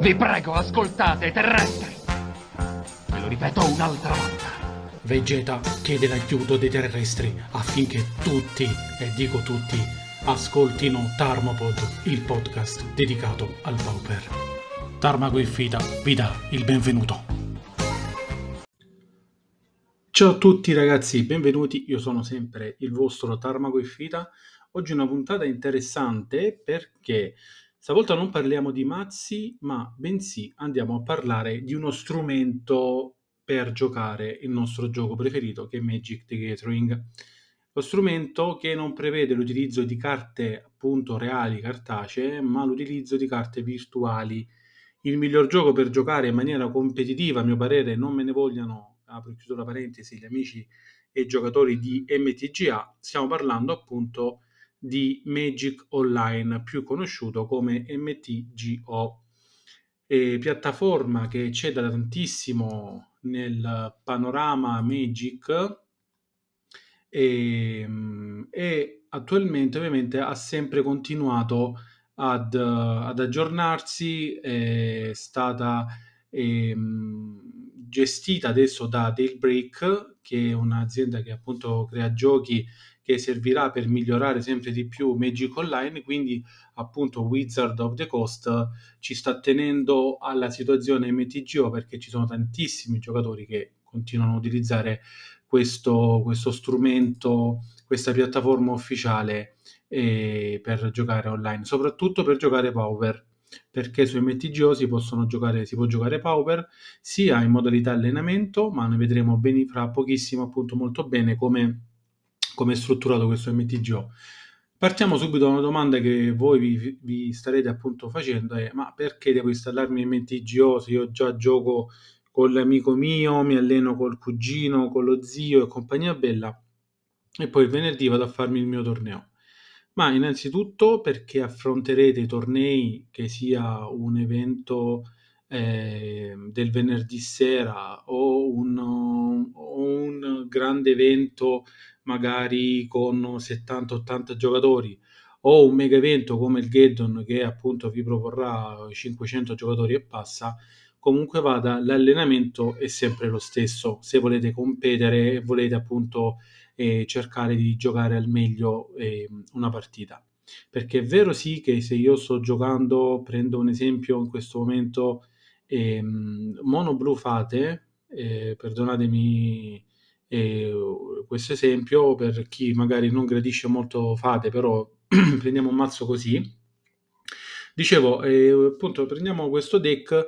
Vi prego, ascoltate, terrestri! Ve lo ripeto un'altra volta. Vegeta chiede l'aiuto dei terrestri affinché tutti, e dico tutti, ascoltino Tarmopod, il podcast dedicato al Pauper. Tarmago Infida vi dà il benvenuto. Ciao a tutti ragazzi, benvenuti, io sono sempre il vostro Tarmago Infida. Oggi una puntata interessante perché stavolta non parliamo di mazzi, ma bensì andiamo a parlare di uno strumento per giocare il nostro gioco preferito che è Magic the Gathering. Lo strumento che non prevede l'utilizzo di carte appunto reali cartacee, ma l'utilizzo di carte virtuali. Il miglior gioco per giocare in maniera competitiva, a mio parere, non me ne vogliano, apro e chiudo la parentesi, gli amici e giocatori di MTGA, stiamo parlando appunto di Magic Online, più conosciuto come MTGO, e piattaforma che c'è da tantissimo nel panorama Magic e, ehm, e attualmente ovviamente ha sempre continuato ad, ad aggiornarsi, è stata eh, gestita adesso da Dailbreak, che è un'azienda che appunto crea giochi che servirà per migliorare sempre di più Magic Online, quindi appunto Wizard of the Coast ci sta tenendo alla situazione MTGO perché ci sono tantissimi giocatori che continuano a utilizzare questo, questo strumento, questa piattaforma ufficiale eh, per giocare online, soprattutto per giocare Power perché su MTGO si, possono giocare, si può giocare Power sia in modalità allenamento, ma ne vedremo bene fra pochissimo appunto molto bene come come è strutturato questo MTGO. Partiamo subito da una domanda che voi vi, vi starete appunto facendo, è ma perché devo installarmi MTGO se io già gioco con l'amico mio, mi alleno col cugino, con lo zio e compagnia bella e poi il venerdì vado a farmi il mio torneo. Ma innanzitutto perché affronterete i tornei che sia un evento eh, del venerdì sera o un, o un grande evento magari con 70-80 giocatori o un mega evento come il Geddon che appunto vi proporrà 500 giocatori e passa, comunque vada, l'allenamento è sempre lo stesso. Se volete competere e volete appunto eh, cercare di giocare al meglio eh, una partita. Perché è vero sì che se io sto giocando, prendo un esempio in questo momento, ehm, Mono Blu Fate, eh, perdonatemi e questo esempio per chi magari non gradisce molto fate, però prendiamo un mazzo così. Dicevo, eh, appunto, prendiamo questo deck.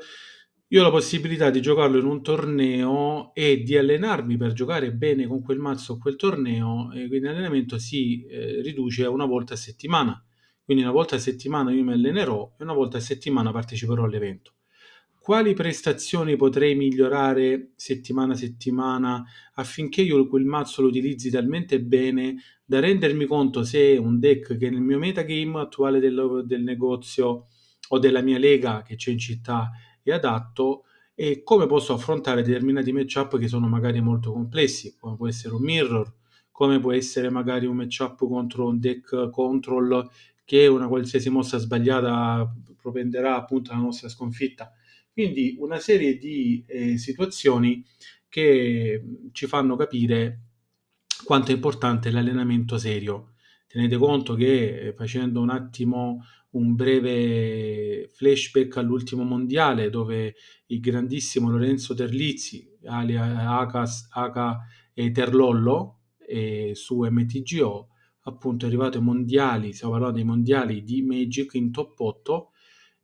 Io ho la possibilità di giocarlo in un torneo e di allenarmi per giocare bene con quel mazzo o quel torneo. E quindi l'allenamento si eh, riduce a una volta a settimana. Quindi una volta a settimana io mi allenerò e una volta a settimana parteciperò all'evento quali prestazioni potrei migliorare settimana a settimana affinché io quel mazzo lo utilizzi talmente bene da rendermi conto se un deck che nel mio metagame attuale del, del negozio o della mia lega che c'è in città è adatto e come posso affrontare determinati matchup che sono magari molto complessi, come può essere un mirror, come può essere magari un matchup contro un deck control che una qualsiasi mossa sbagliata propenderà appunto alla nostra sconfitta. Quindi una serie di eh, situazioni che ci fanno capire quanto è importante l'allenamento serio. Tenete conto che eh, facendo un attimo un breve flashback all'ultimo mondiale dove il grandissimo Lorenzo Terlizzi, Aka e Terlollo e su MTGO, appunto è arrivato ai mondiali, stiamo parlando dei mondiali di Magic in top 8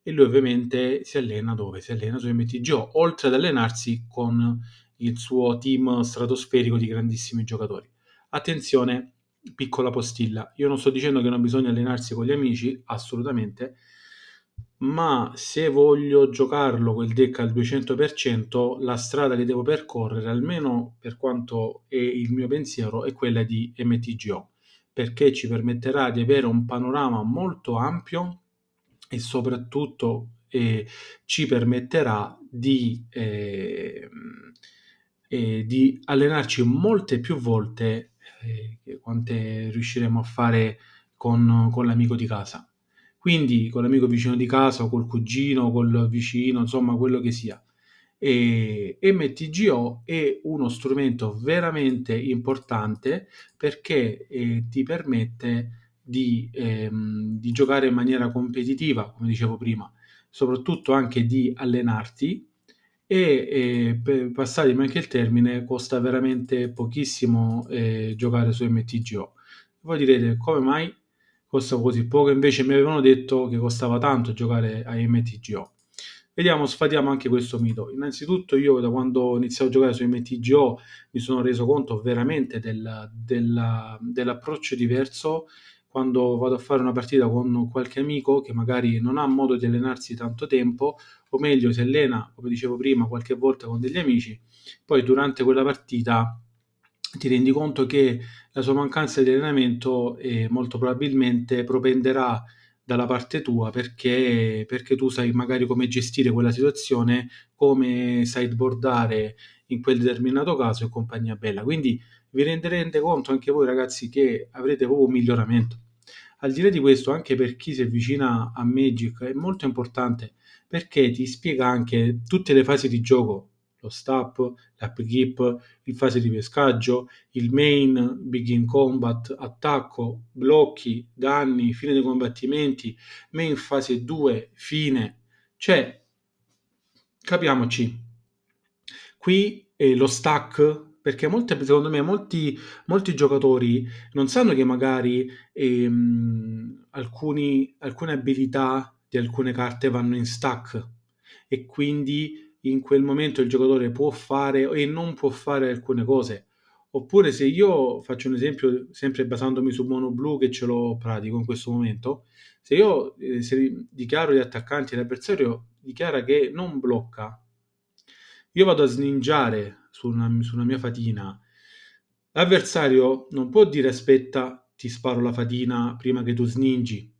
e lui ovviamente si allena dove? Si allena su MTGO, oltre ad allenarsi con il suo team stratosferico di grandissimi giocatori. Attenzione, piccola postilla, io non sto dicendo che non bisogna allenarsi con gli amici, assolutamente, ma se voglio giocarlo quel deck al 200%, la strada che devo percorrere, almeno per quanto è il mio pensiero, è quella di MTGO, perché ci permetterà di avere un panorama molto ampio e soprattutto eh, ci permetterà di, eh, eh, di, allenarci molte più volte eh, quante riusciremo a fare con, con l'amico di casa. quindi con l'amico vicino di casa col cugino, col vicino, insomma quello che sia. E MTGO è uno strumento veramente importante perché eh, ti permette di, ehm, di giocare in maniera competitiva, come dicevo prima, soprattutto anche di allenarti e, e per passarmi anche il termine costa veramente pochissimo eh, giocare su MTGO. Voi direte come mai costa così poco? Invece mi avevano detto che costava tanto giocare a MTGO. Vediamo, sfatiamo anche questo mito. Innanzitutto io da quando ho iniziato a giocare su MTGO mi sono reso conto veramente del, del, dell'approccio diverso quando vado a fare una partita con qualche amico che magari non ha modo di allenarsi tanto tempo, o meglio si allena, come dicevo prima, qualche volta con degli amici, poi durante quella partita ti rendi conto che la sua mancanza di allenamento eh, molto probabilmente propenderà dalla parte tua perché, perché tu sai magari come gestire quella situazione, come sideboardare in quel determinato caso e compagnia bella. Quindi vi renderete conto anche voi ragazzi che avrete proprio un miglioramento. Al di là di questo, anche per chi si avvicina a Magic è molto importante perché ti spiega anche tutte le fasi di gioco, lo stop, l'upkeep, il fase di pescaggio, il main, begin combat, attacco, blocchi, danni, fine dei combattimenti, main fase 2, fine. Cioè, capiamoci, qui è lo stack perché molte, secondo me molti, molti giocatori non sanno che magari ehm, alcuni, alcune abilità di alcune carte vanno in stack e quindi in quel momento il giocatore può fare e non può fare alcune cose. Oppure se io faccio un esempio, sempre basandomi su Mono Blu che ce l'ho pratico in questo momento, se io eh, se dichiaro gli attaccanti l'avversario dichiara che non blocca, io vado a sningiare su una, mia fatina, l'avversario non può dire aspetta ti sparo la fatina prima che tu sningi,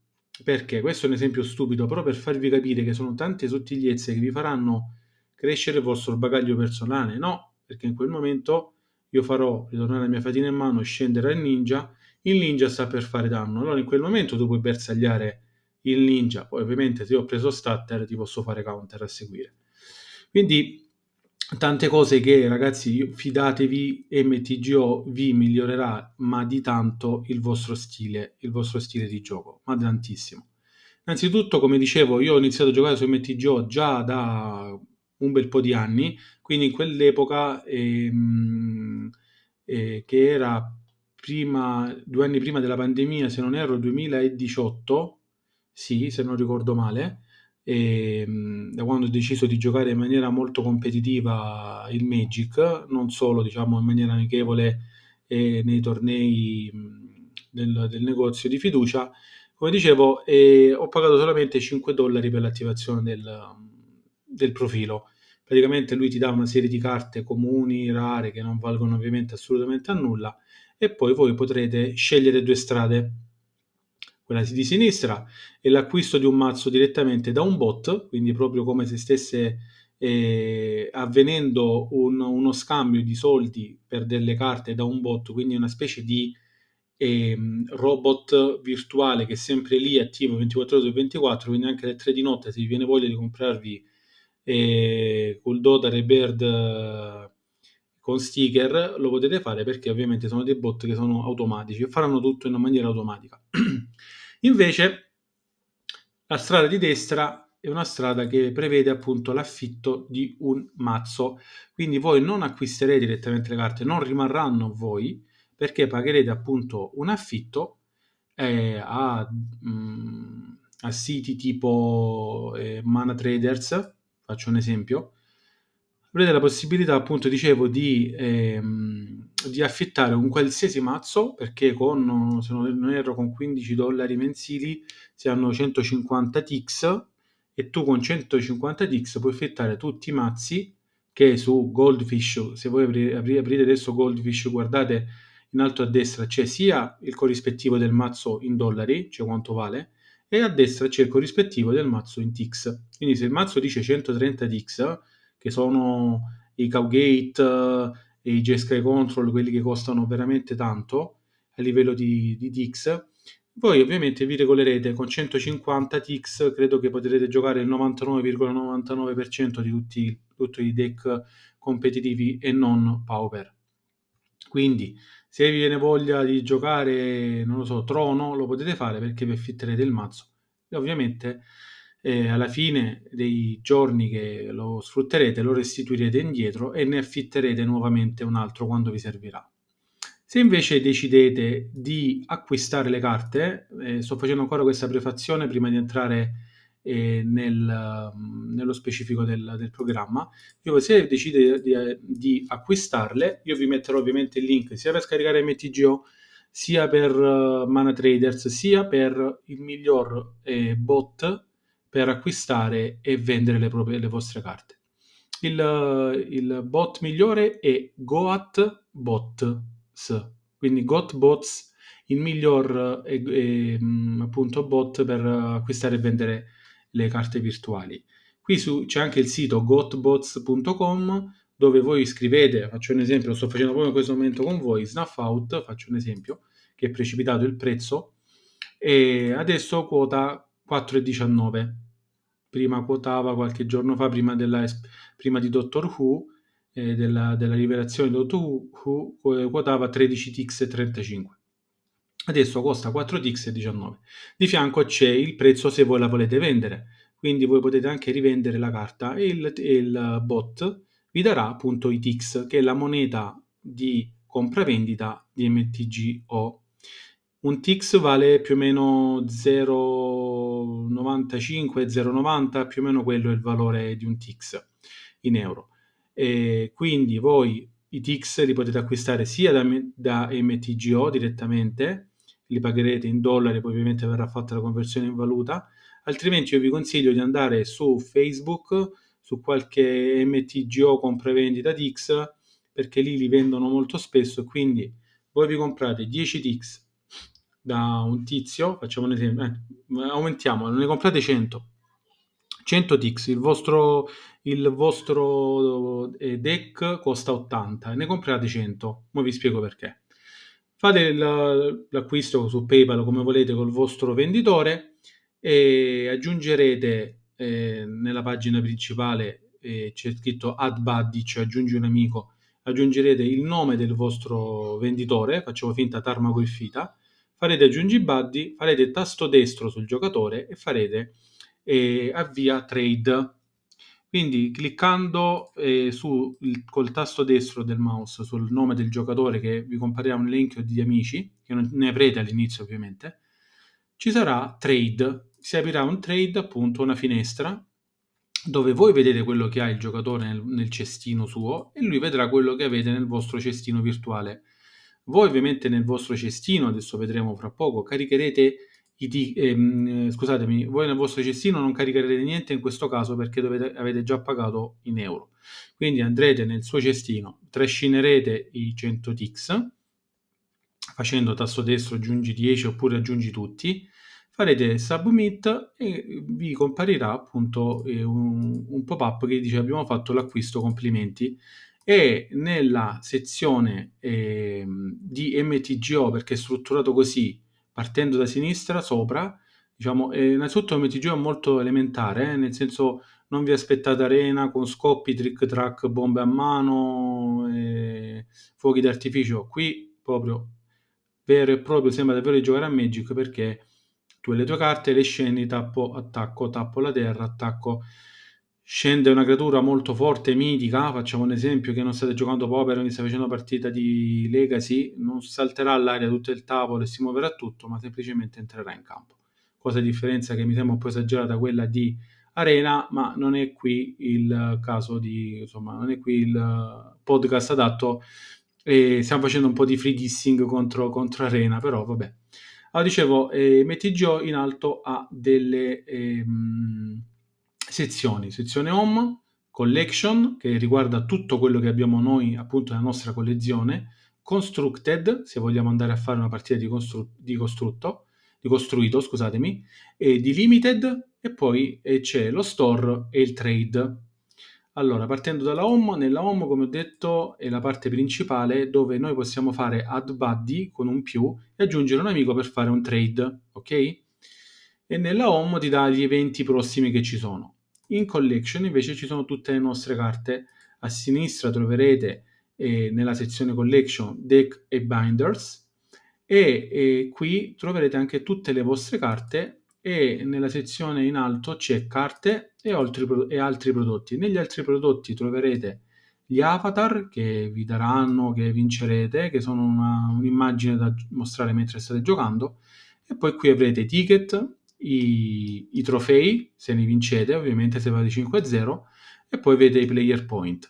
perché questo è un esempio stupido, però per farvi capire che sono tante sottigliezze che vi faranno crescere il vostro bagaglio personale. No, perché in quel momento io farò ritornare la mia fatina in mano, scendere al ninja, il ninja sta per fare danno. Allora in quel momento tu puoi bersagliare il ninja, poi ovviamente se ho preso statter ti posso fare counter a seguire. Quindi tante cose che ragazzi fidatevi MTGO vi migliorerà ma di tanto il vostro stile, il vostro stile di gioco, ma tantissimo. Innanzitutto, come dicevo, io ho iniziato a giocare su MTGO già da un bel po' di anni, quindi in quell'epoca ehm, eh, che era prima, due anni prima della pandemia, se non erro 2018, sì, se non ricordo male, ehm, da quando ho deciso di giocare in maniera molto competitiva il Magic, non solo diciamo in maniera amichevole eh, nei tornei del, del, negozio di fiducia, come dicevo, eh, ho pagato solamente 5 dollari per l'attivazione del, del profilo. Praticamente lui ti dà una serie di carte comuni, rare, che non valgono ovviamente assolutamente a nulla, e poi voi potrete scegliere due strade. Quella di sinistra è l'acquisto di un mazzo direttamente da un bot, quindi proprio come se stesse eh, avvenendo un, uno scambio di soldi per delle carte da un bot, quindi una specie di eh, robot virtuale che è sempre lì attivo 24 ore su 24, quindi anche alle 3 di notte se vi viene voglia di comprarvi e col Dota Rebird eh, con sticker lo potete fare perché ovviamente sono dei bot che sono automatici e faranno tutto in una maniera automatica. Invece la strada di destra è una strada che prevede appunto l'affitto di un mazzo, quindi voi non acquisterete direttamente le carte, non rimarranno voi perché pagherete appunto un affitto eh, a, mh, mm, a, siti tipo eh, Mana Traders faccio un esempio, avrete la possibilità, appunto, dicevo, di, ehm, di affittare un qualsiasi mazzo, perché con, se non erro, con 15 dollari mensili si hanno 150 tix e tu con 150 tix puoi affittare tutti i mazzi che su Goldfish, se voi aprite, aprite adesso Goldfish, guardate in alto a destra c'è sia il corrispettivo del mazzo in dollari, cioè quanto vale, e a destra c'è il corrispettivo del mazzo in tix. Quindi se il mazzo dice 130 tix, che sono i Cowgate e i J-Sky Control, quelli che costano veramente tanto a livello di, di tix, Voi ovviamente vi regolerete con 150 ticks, credo che potrete giocare il 99,99% di tutti, tutti i deck competitivi e non pauper. Quindi se vi viene voglia di giocare, non lo so, Trono, lo potete fare perché vi affitterete il mazzo. E ovviamente eh, alla fine dei giorni che lo sfrutterete lo restituirete indietro e ne affitterete nuovamente un altro quando vi servirà. Se invece decidete di acquistare le carte, eh, sto facendo ancora questa prefazione prima di entrare eh, nel, nello specifico del, del, programma, io se decidete di, di, acquistarle, io vi metterò ovviamente il link sia per scaricare MTGO, sia per uh, Mana Traders, sia per il miglior eh, bot per acquistare e vendere le, proprie, le vostre carte. Il, il bot migliore è Goat Bot quindi GotBots, il miglior eh, eh, appunto bot per acquistare e vendere le carte virtuali. Qui su, c'è anche il sito gotbots.com dove voi scrivete, faccio un esempio, lo sto facendo proprio in questo momento con voi, Snuff Out, faccio un esempio, che è precipitato il prezzo, e adesso quota 4,19. Prima quotava qualche giorno fa, prima, della, prima di Doctor Who, eh, della, della, rivelazione di Doctor Who quotava 13 tix e 35. Adesso costa 4 tix e 19. Di fianco c'è il prezzo se voi la volete vendere, quindi voi potete anche rivendere la carta e il, il bot vi darà appunto i tix, che è la moneta di compravendita di MTGO. Un tix vale più o meno 0,95, 0,90, più o meno quello è il valore di un tix in euro. E quindi voi i TIX li potete acquistare sia da, da MTGO direttamente, li pagherete in dollari, poi ovviamente verrà fatta la conversione in valuta, altrimenti io vi consiglio di andare su Facebook, su qualche MTGO compravendita TIX, perché lì li vendono molto spesso, quindi voi vi comprate 10 TIX da un tizio, facciamo un esempio, eh, aumentiamo, ne comprate 100, 100 tix, il vostro, il vostro eh, deck costa 80 e ne comprate 100. Ora vi spiego perché. Fate l'acquisto su PayPal come volete col vostro venditore e aggiungerete eh, nella pagina principale eh, c'è scritto add buddy, cioè aggiungi un amico, aggiungerete il nome del vostro venditore, facciamo finta Tarmago e Fita, farete aggiungi buddy, farete tasto destro sul giocatore e farete e avvia trade. Quindi cliccando eh, su il, col tasto destro del mouse sul nome del giocatore che vi comparirà un elenco di amici, che non ne avrete all'inizio ovviamente, ci sarà trade. Si aprirà un trade, appunto una finestra, dove voi vedete quello che ha il giocatore nel, nel cestino suo e lui vedrà quello che avete nel vostro cestino virtuale. Voi ovviamente nel vostro cestino, adesso vedremo fra poco, caricherete i, ehm, scusatemi, voi nel vostro cestino non caricherete niente in questo caso perché dovete, avete già pagato in euro. Quindi andrete nel suo cestino, trascinerete i 100 tix, facendo tasto destro aggiungi 10 oppure aggiungi tutti, farete submit e vi comparirà appunto eh, un, un pop-up che dice abbiamo fatto l'acquisto, complimenti. E nella sezione eh, di MTGO, perché è strutturato così, partendo da sinistra sopra, diciamo, eh, innanzitutto il MTG è molto elementare, eh, nel senso non vi aspettate arena con scoppi, trick track, bombe a mano, eh, fuochi d'artificio, qui proprio vero e proprio sembra davvero di giocare a Magic perché tu hai le tue carte, le scendi, tappo, attacco, tappo la terra, attacco scende una creatura molto forte, mitica, facciamo un esempio che non state giocando Pauper, mi state facendo partita di Legacy, non salterà all'aria tutto il tavolo e si muoverà tutto, ma semplicemente entrerà in campo. Cosa di differenza che mi sembra un po' esagerata quella di Arena, ma non è qui il caso di, insomma, non è qui il podcast adatto e stiamo facendo un po' di free dissing contro, contro Arena, però vabbè. Allora dicevo, eh, MTGO in alto ha delle... Ehm, sezioni, sezione home, collection che riguarda tutto quello che abbiamo noi appunto nella nostra collezione, constructed se vogliamo andare a fare una partita di, costru- di costrutto, di costruito, scusatemi, e di limited e poi c'è lo store e il trade. Allora, partendo dalla home, nella home, come ho detto, è la parte principale dove noi possiamo fare add buddy con un più e aggiungere un amico per fare un trade, ok? E nella home ti dà gli eventi prossimi che ci sono. In collection invece ci sono tutte le nostre carte. A sinistra troverete eh, nella sezione collection deck e binders e, e qui troverete anche tutte le vostre carte e nella sezione in alto c'è carte e altri, e altri prodotti. Negli altri prodotti troverete gli avatar che vi daranno, che vincerete, che sono una, un'immagine da mostrare mentre state giocando, e poi qui avrete ticket, i, i trofei, se ne vincete, ovviamente se fate 5-0, e poi avete i player point.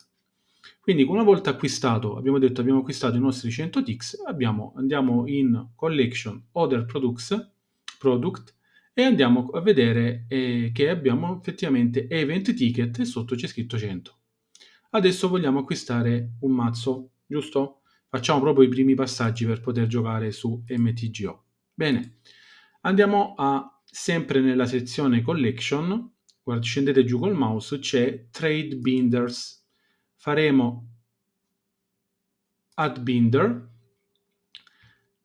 Quindi una volta acquistato, abbiamo detto abbiamo acquistato i nostri 100 tix, abbiamo, andiamo in collection other products, product e andiamo a vedere eh, che abbiamo effettivamente event ticket e sotto c'è scritto 100. Adesso vogliamo acquistare un mazzo, giusto? Facciamo proprio i primi passaggi per poter giocare su MTGO. Bene, andiamo a sempre nella sezione collection, guarda, scendete giù col mouse, c'è Trade Binders. Faremo Add Binder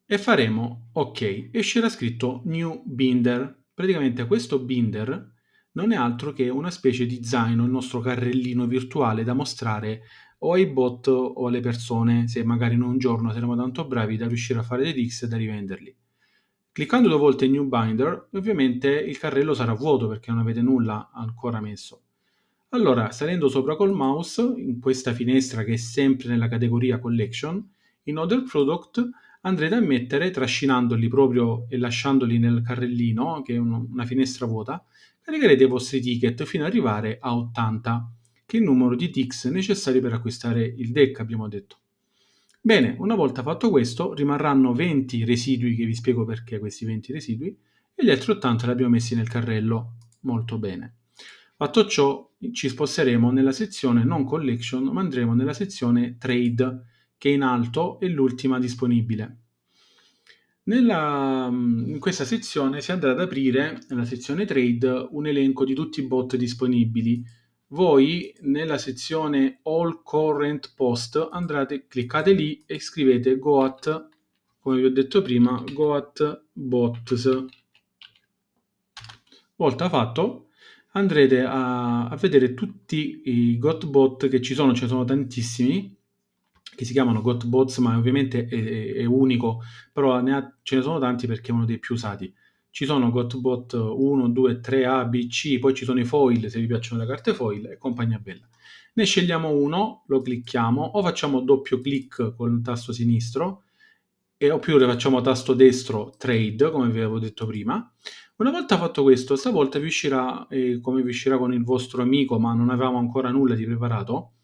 e faremo OK e uscirà scritto New Binder praticamente questo binder non è altro che una specie di zaino, il nostro carrellino virtuale da mostrare o ai bot o alle persone, se magari in un giorno saremo tanto bravi da riuscire a fare dei dix e da rivenderli. Cliccando due volte New Binder, ovviamente il carrello sarà vuoto perché non avete nulla ancora messo. Allora, salendo sopra col mouse, in questa finestra che è sempre nella categoria Collection, in Other Product andrete a mettere, trascinandoli proprio e lasciandoli nel carrellino, che è un, una finestra vuota, caricherete i vostri ticket fino ad arrivare a 80, che è il numero di ticks necessari per acquistare il deck, abbiamo detto. Bene, una volta fatto questo, rimarranno 20 residui, che vi spiego perché questi 20 residui, e gli altri 80 li abbiamo messi nel carrello. Molto bene. Fatto ciò, ci sposteremo nella sezione non collection, ma andremo nella sezione trade, che in alto è l'ultima disponibile. Nella, in questa sezione si andrà ad aprire, nella sezione trade, un elenco di tutti i bot disponibili. Voi nella sezione All Current Post andrete, cliccate lì e scrivete goat, come vi ho detto prima, goat bots. Volta fatto, andrete a, a vedere tutti i got bot che ci sono, ce ne sono tantissimi, che si chiamano GotBots, ma ovviamente è, è unico, però ne ha, ce ne sono tanti perché è uno dei più usati. Ci sono GotBot 1, 2, 3, A, B, C, poi ci sono i foil, se vi piacciono le carte foil, e compagnia bella. Ne scegliamo uno, lo clicchiamo, o facciamo doppio clic con il tasto sinistro, e oppure facciamo tasto destro trade, come vi avevo detto prima. Una volta fatto questo, stavolta vi uscirà, eh, come vi uscirà con il vostro amico, ma non avevamo ancora nulla di preparato,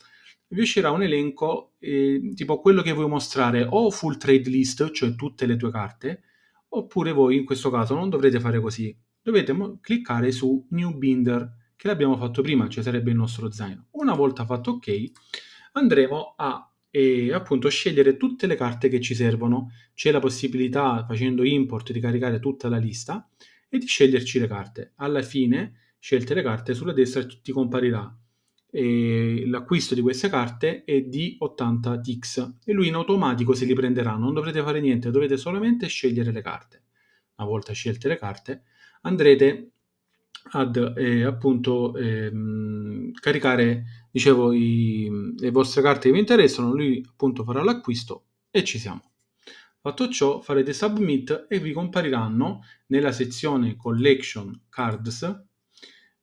vi uscirà un elenco eh, tipo quello che vuoi mostrare o full trade list, cioè tutte le tue carte, oppure voi in questo caso non dovrete fare così. Dovete mo- cliccare su New Binder, che l'abbiamo fatto prima, cioè sarebbe il nostro zaino. Una volta fatto ok, andremo a eh, appunto scegliere tutte le carte che ci servono. C'è la possibilità, facendo import, di caricare tutta la lista e di sceglierci le carte. Alla fine, scelte le carte, sulla destra ti comparirà e l'acquisto di queste carte è di 80 tix e lui in automatico se li prenderà, non dovrete fare niente, dovete solamente scegliere le carte. Una volta scelte le carte andrete ad eh, appunto ehm, caricare dicevo i, le vostre carte che vi interessano, lui appunto farà l'acquisto e ci siamo. Fatto ciò farete submit e vi compariranno nella sezione collection cards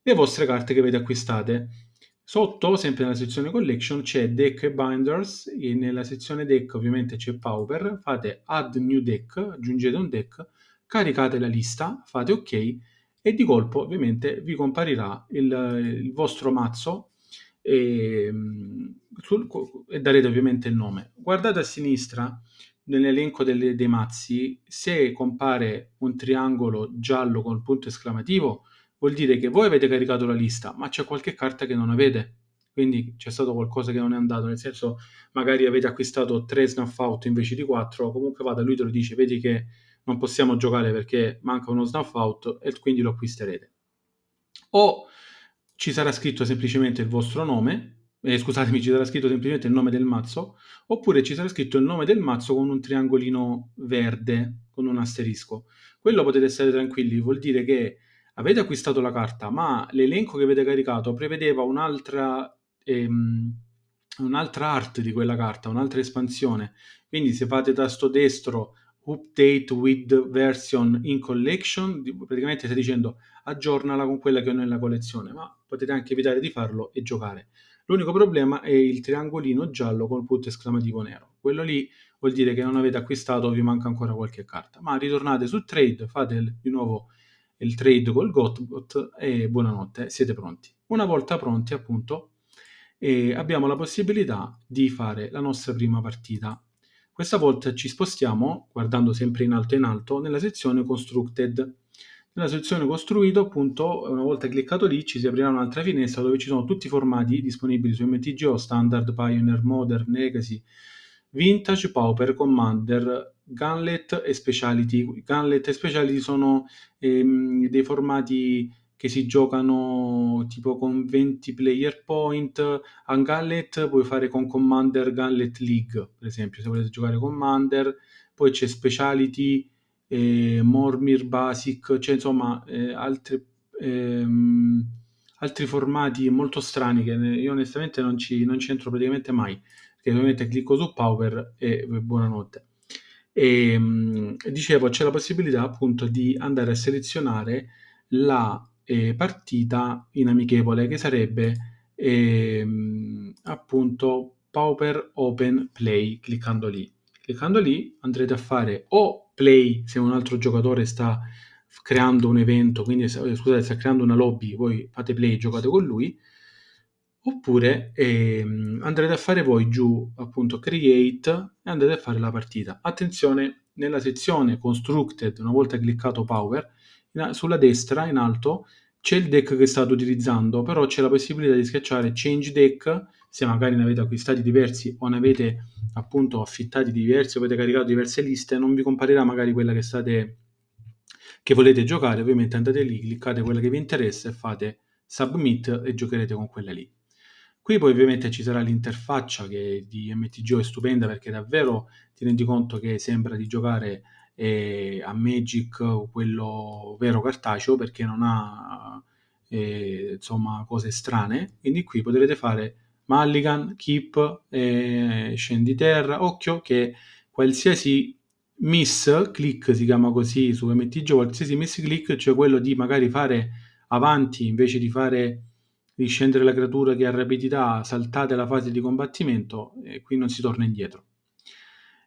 le vostre carte che avete acquistate Sotto, sempre nella sezione collection, c'è deck e binders. E nella sezione deck ovviamente c'è pauper, fate add new deck, aggiungete un deck, caricate la lista, fate ok. E di colpo ovviamente vi comparirà il, il vostro mazzo e, sul, e, darete ovviamente il nome. Guardate a sinistra nell'elenco delle, dei mazzi, se compare un triangolo giallo con punto esclamativo, vuol dire che voi avete caricato la lista, ma c'è qualche carta che non avete. Quindi c'è stato qualcosa che non è andato, nel senso magari avete acquistato 3 snuff out invece di 4, comunque vada, lui te lo dice, vedi che non possiamo giocare perché manca uno snuff out e quindi lo acquisterete. O ci sarà scritto semplicemente il vostro nome eh, scusatemi, ci sarà scritto semplicemente il nome del mazzo, oppure ci sarà scritto il nome del mazzo con un triangolino verde, con un asterisco. Quello potete stare tranquilli, vuol dire che avete acquistato la carta, ma l'elenco che avete caricato prevedeva un'altra, ehm, un'altra art di quella carta, un'altra espansione. Quindi se fate tasto destro update with version in collection, praticamente stai dicendo aggiornala con quella che ho nella collezione, ma potete anche evitare di farlo e giocare. L'unico problema è il triangolino giallo con il punto esclamativo nero. Quello lì vuol dire che non avete acquistato vi manca ancora qualche carta. Ma ritornate su trade, fate di nuovo il trade col Gotbot e buonanotte, siete pronti. Una volta pronti, appunto, abbiamo la possibilità di fare la nostra prima partita. Questa volta ci spostiamo, guardando sempre in alto in alto, nella sezione Constructed nella sezione costruito, appunto, una volta cliccato lì ci si aprirà un'altra finestra dove ci sono tutti i formati disponibili su MTGO, Standard, Pioneer, Modern, Legacy, Vintage, Pauper, Commander, Gunlet e Speciality. Gunlet e Speciality sono ehm, dei formati che si giocano tipo con 20 player point. A Gunlet puoi fare con Commander Gunlet League, per esempio, se volete giocare Commander. Poi c'è Speciality eh, Mormir Basic, cioè insomma eh, altri, ehm, altri formati molto strani che io onestamente non ci, non ci entro praticamente mai, perché ovviamente clicco su Power e buonanotte. E, ehm, dicevo, c'è la possibilità appunto di andare a selezionare la eh, partita in amichevole che sarebbe ehm, appunto Pauper Open Play cliccando lì. Cliccando lì andrete a fare o play se un altro giocatore sta creando un evento, quindi scusate, sta creando una lobby, voi fate play, giocate con lui, oppure ehm, andrete a fare voi giù appunto create e andrete a fare la partita. Attenzione, nella sezione constructed, una volta cliccato power, in, sulla destra in alto c'è il deck che state utilizzando, però c'è la possibilità di schiacciare change deck se magari ne avete acquistati diversi o ne avete appunto affittati diversi avete caricato diverse liste, non vi comparirà magari quella che state che volete giocare, ovviamente andate lì, cliccate quella che vi interessa e fate submit e giocherete con quella lì. Qui poi ovviamente ci sarà l'interfaccia che di MTGO è stupenda perché davvero ti rendi conto che sembra di giocare eh, a Magic quello vero cartaceo perché non ha eh, insomma cose strane quindi qui potrete fare Mulligan, Keep, eh, Scendi Terra. Occhio che qualsiasi miss click si chiama così su MTG, qualsiasi miss click, cioè quello di magari fare avanti invece di fare di scendere la creatura che ha rapidità, saltate la fase di combattimento e qui non si torna indietro.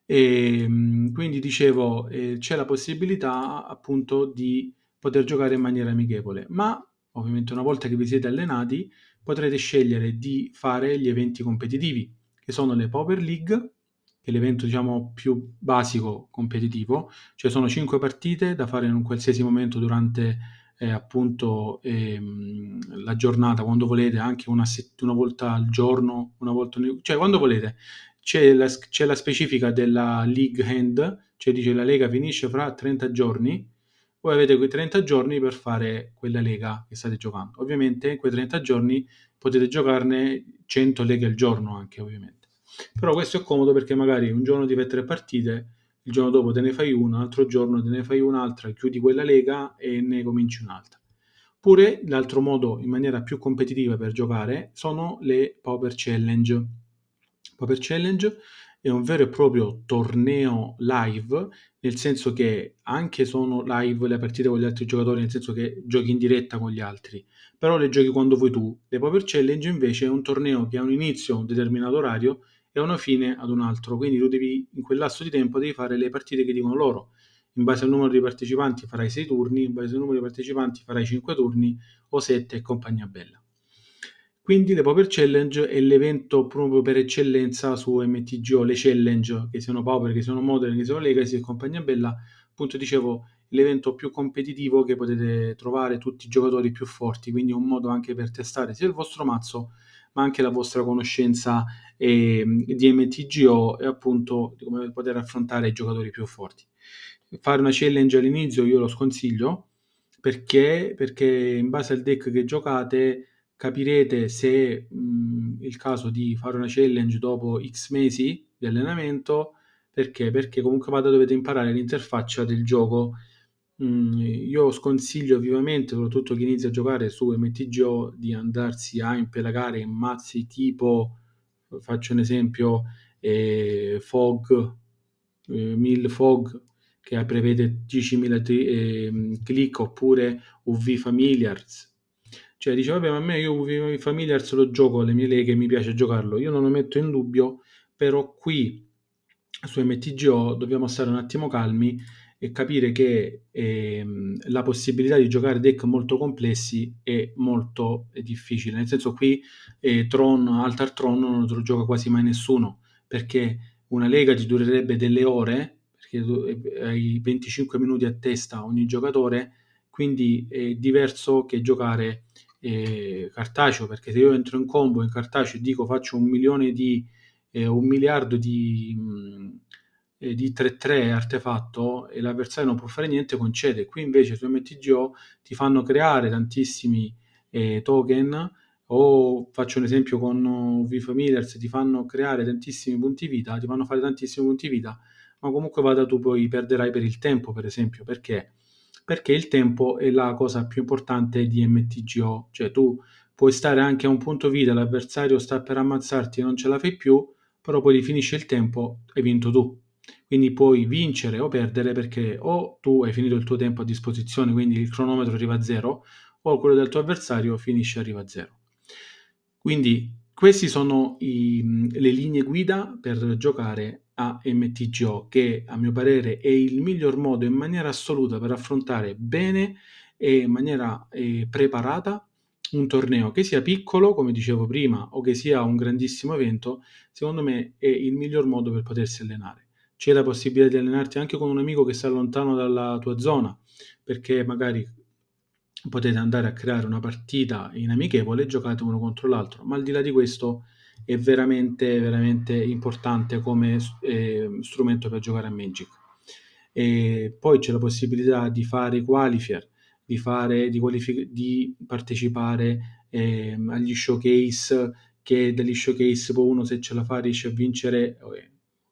E, ehm, quindi dicevo, eh, c'è la possibilità appunto di poter giocare in maniera amichevole, ma ovviamente una volta che vi siete allenati potrete scegliere di fare gli eventi competitivi, che sono le Power League, che è l'evento diciamo più basico competitivo, cioè sono 5 partite da fare in un qualsiasi momento durante eh, appunto ehm, la giornata, quando volete, anche una, set- una volta al giorno, una volta, cioè quando volete. C'è la, c'è la specifica della League Hand, cioè dice la lega finisce fra 30 giorni, voi avete quei 30 giorni per fare quella lega che state giocando. Ovviamente in quei 30 giorni potete giocarne 100 leghe al giorno anche ovviamente. Però questo è comodo perché magari un giorno ti fai tre partite, il giorno dopo te ne fai una, l'altro giorno te ne fai un'altra, chiudi quella lega e ne cominci un'altra. Oppure l'altro modo in maniera più competitiva per giocare sono le Power Challenge. Power Challenge è un vero e proprio torneo live, nel senso che anche sono live le partite con gli altri giocatori, nel senso che giochi in diretta con gli altri, però le giochi quando vuoi tu. Le Power Challenge invece è un torneo che ha un inizio a un determinato orario e una fine ad un altro, quindi tu devi in quel lasso di tempo devi fare le partite che dicono loro. In base al numero di partecipanti farai 6 turni, in base al numero di partecipanti farai 5 turni o 7 e compagnia bella. Quindi le Power Challenge è l'evento proprio per eccellenza su MTGO, le challenge, che siano Power, che siano Modern, che siano Legacy e compagnia bella, appunto dicevo, l'evento più competitivo che potete trovare tutti i giocatori più forti, quindi è un modo anche per testare sia il vostro mazzo, ma anche la vostra conoscenza eh, di MTGO e appunto di come poter affrontare i giocatori più forti. Fare una challenge all'inizio io lo sconsiglio perché, perché in base al deck che giocate capirete se mh, il caso di fare una challenge dopo X mesi di allenamento, perché? Perché comunque vada dovete imparare l'interfaccia del gioco. Mm, io sconsiglio vivamente, soprattutto chi inizia a giocare su MTGO, di andarsi a impelagare in mazzi tipo, faccio un esempio, eh, Fog, eh, Mill Fog, che prevede 10.000 eh, click, oppure UV Familiars. Cioè dice, vabbè, ma a me io UV Familiars lo gioco alle mie leghe, mi piace giocarlo. Io non lo metto in dubbio, però qui su MTGO dobbiamo stare un attimo calmi e capire che ehm, la possibilità di giocare deck molto complessi è molto difficile. Nel senso qui eh, Tron, Altar Tron non lo gioca quasi mai nessuno, perché una lega ti durerebbe delle ore, perché hai 25 minuti a testa ogni giocatore, quindi è diverso che giocare eh, cartaceo, perché se io entro in combo in cartaceo e dico faccio un milione di eh, un miliardo di, mh, eh, di 3-3 artefatto e l'avversario non può fare niente, concede. Qui invece su MTGO ti fanno creare tantissimi eh, token o faccio un esempio con V-Familiars, ti fanno creare tantissimi punti vita, ti fanno fare tantissimi punti vita, ma comunque vada tu poi perderai per il tempo, per esempio, perché? Perché il tempo è la cosa più importante di MTGO, cioè tu puoi stare anche a un punto vita, l'avversario sta per ammazzarti e non ce la fai più, però poi finisce il tempo e hai vinto tu. Quindi puoi vincere o perdere perché o tu hai finito il tuo tempo a disposizione, quindi il cronometro arriva a zero, o quello del tuo avversario finisce e arriva a zero. Quindi queste sono i, le linee guida per giocare a MTGO, che a mio parere è il miglior modo in maniera assoluta per affrontare bene e in maniera eh, preparata un torneo che sia piccolo, come dicevo prima, o che sia un grandissimo evento, secondo me è il miglior modo per potersi allenare. C'è la possibilità di allenarti anche con un amico che sta lontano dalla tua zona, perché magari potete andare a creare una partita in amichevole e giocate uno contro l'altro, ma al di là di questo è veramente, veramente importante come eh, strumento per giocare a Magic. E poi c'è la possibilità di fare qualifier, di, fare, di, qualific- di partecipare eh, agli showcase, che dagli showcase uno se ce la fa riesce a vincere,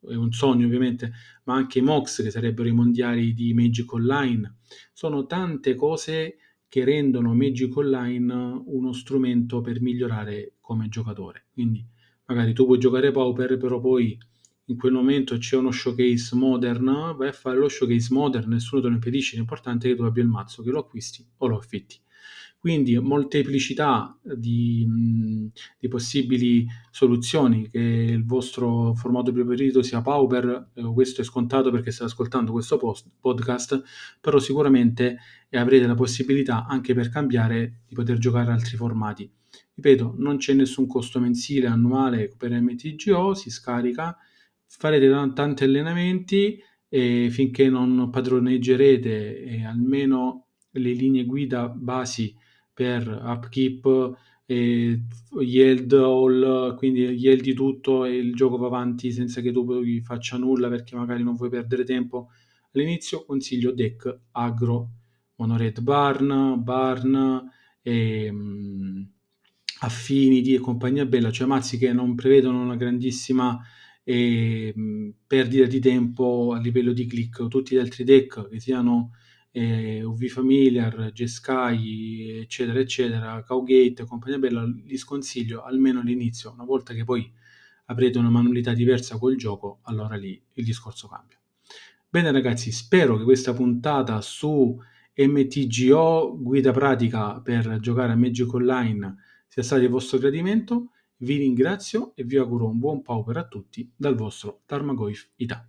è un sogno ovviamente, ma anche i MOX che sarebbero i mondiali di Magic Online. Sono tante cose che rendono Magic Online uno strumento per migliorare come giocatore. Quindi magari tu puoi giocare Pauper, però poi in quel momento c'è uno showcase modern, vai a fare lo showcase modern, nessuno te lo impedisce, l'importante è che tu abbia il mazzo, che lo acquisti o lo affitti. Quindi molteplicità di, di possibili soluzioni, che il vostro formato preferito sia Pauper, eh, questo è scontato perché state ascoltando questo post, podcast, però sicuramente avrete la possibilità anche per cambiare di poter giocare altri formati. Ripeto, non c'è nessun costo mensile, annuale per MTGO, si scarica farete tanti allenamenti e finché non padroneggerete eh, almeno le linee guida basi per upkeep e yield all, quindi yield di tutto e il gioco va avanti senza che tu poi faccia nulla perché magari non vuoi perdere tempo. All'inizio consiglio deck agro, monored barn, barn e um, affinity e compagnia bella, cioè mazzi che non prevedono una grandissima e mh, perdita di tempo a livello di click. Tutti gli altri deck che siano eh, UV Familiar, Jeskai, eccetera, eccetera, Cowgate, compagnia bella, li sconsiglio almeno all'inizio. Una volta che poi avrete una manualità diversa col gioco, allora lì il discorso cambia. Bene ragazzi, spero che questa puntata su MTGO, guida pratica per giocare a Magic Online, sia stata di vostro gradimento. Vi ringrazio e vi auguro un buon pauper a tutti dal vostro Tarmagoif Ita.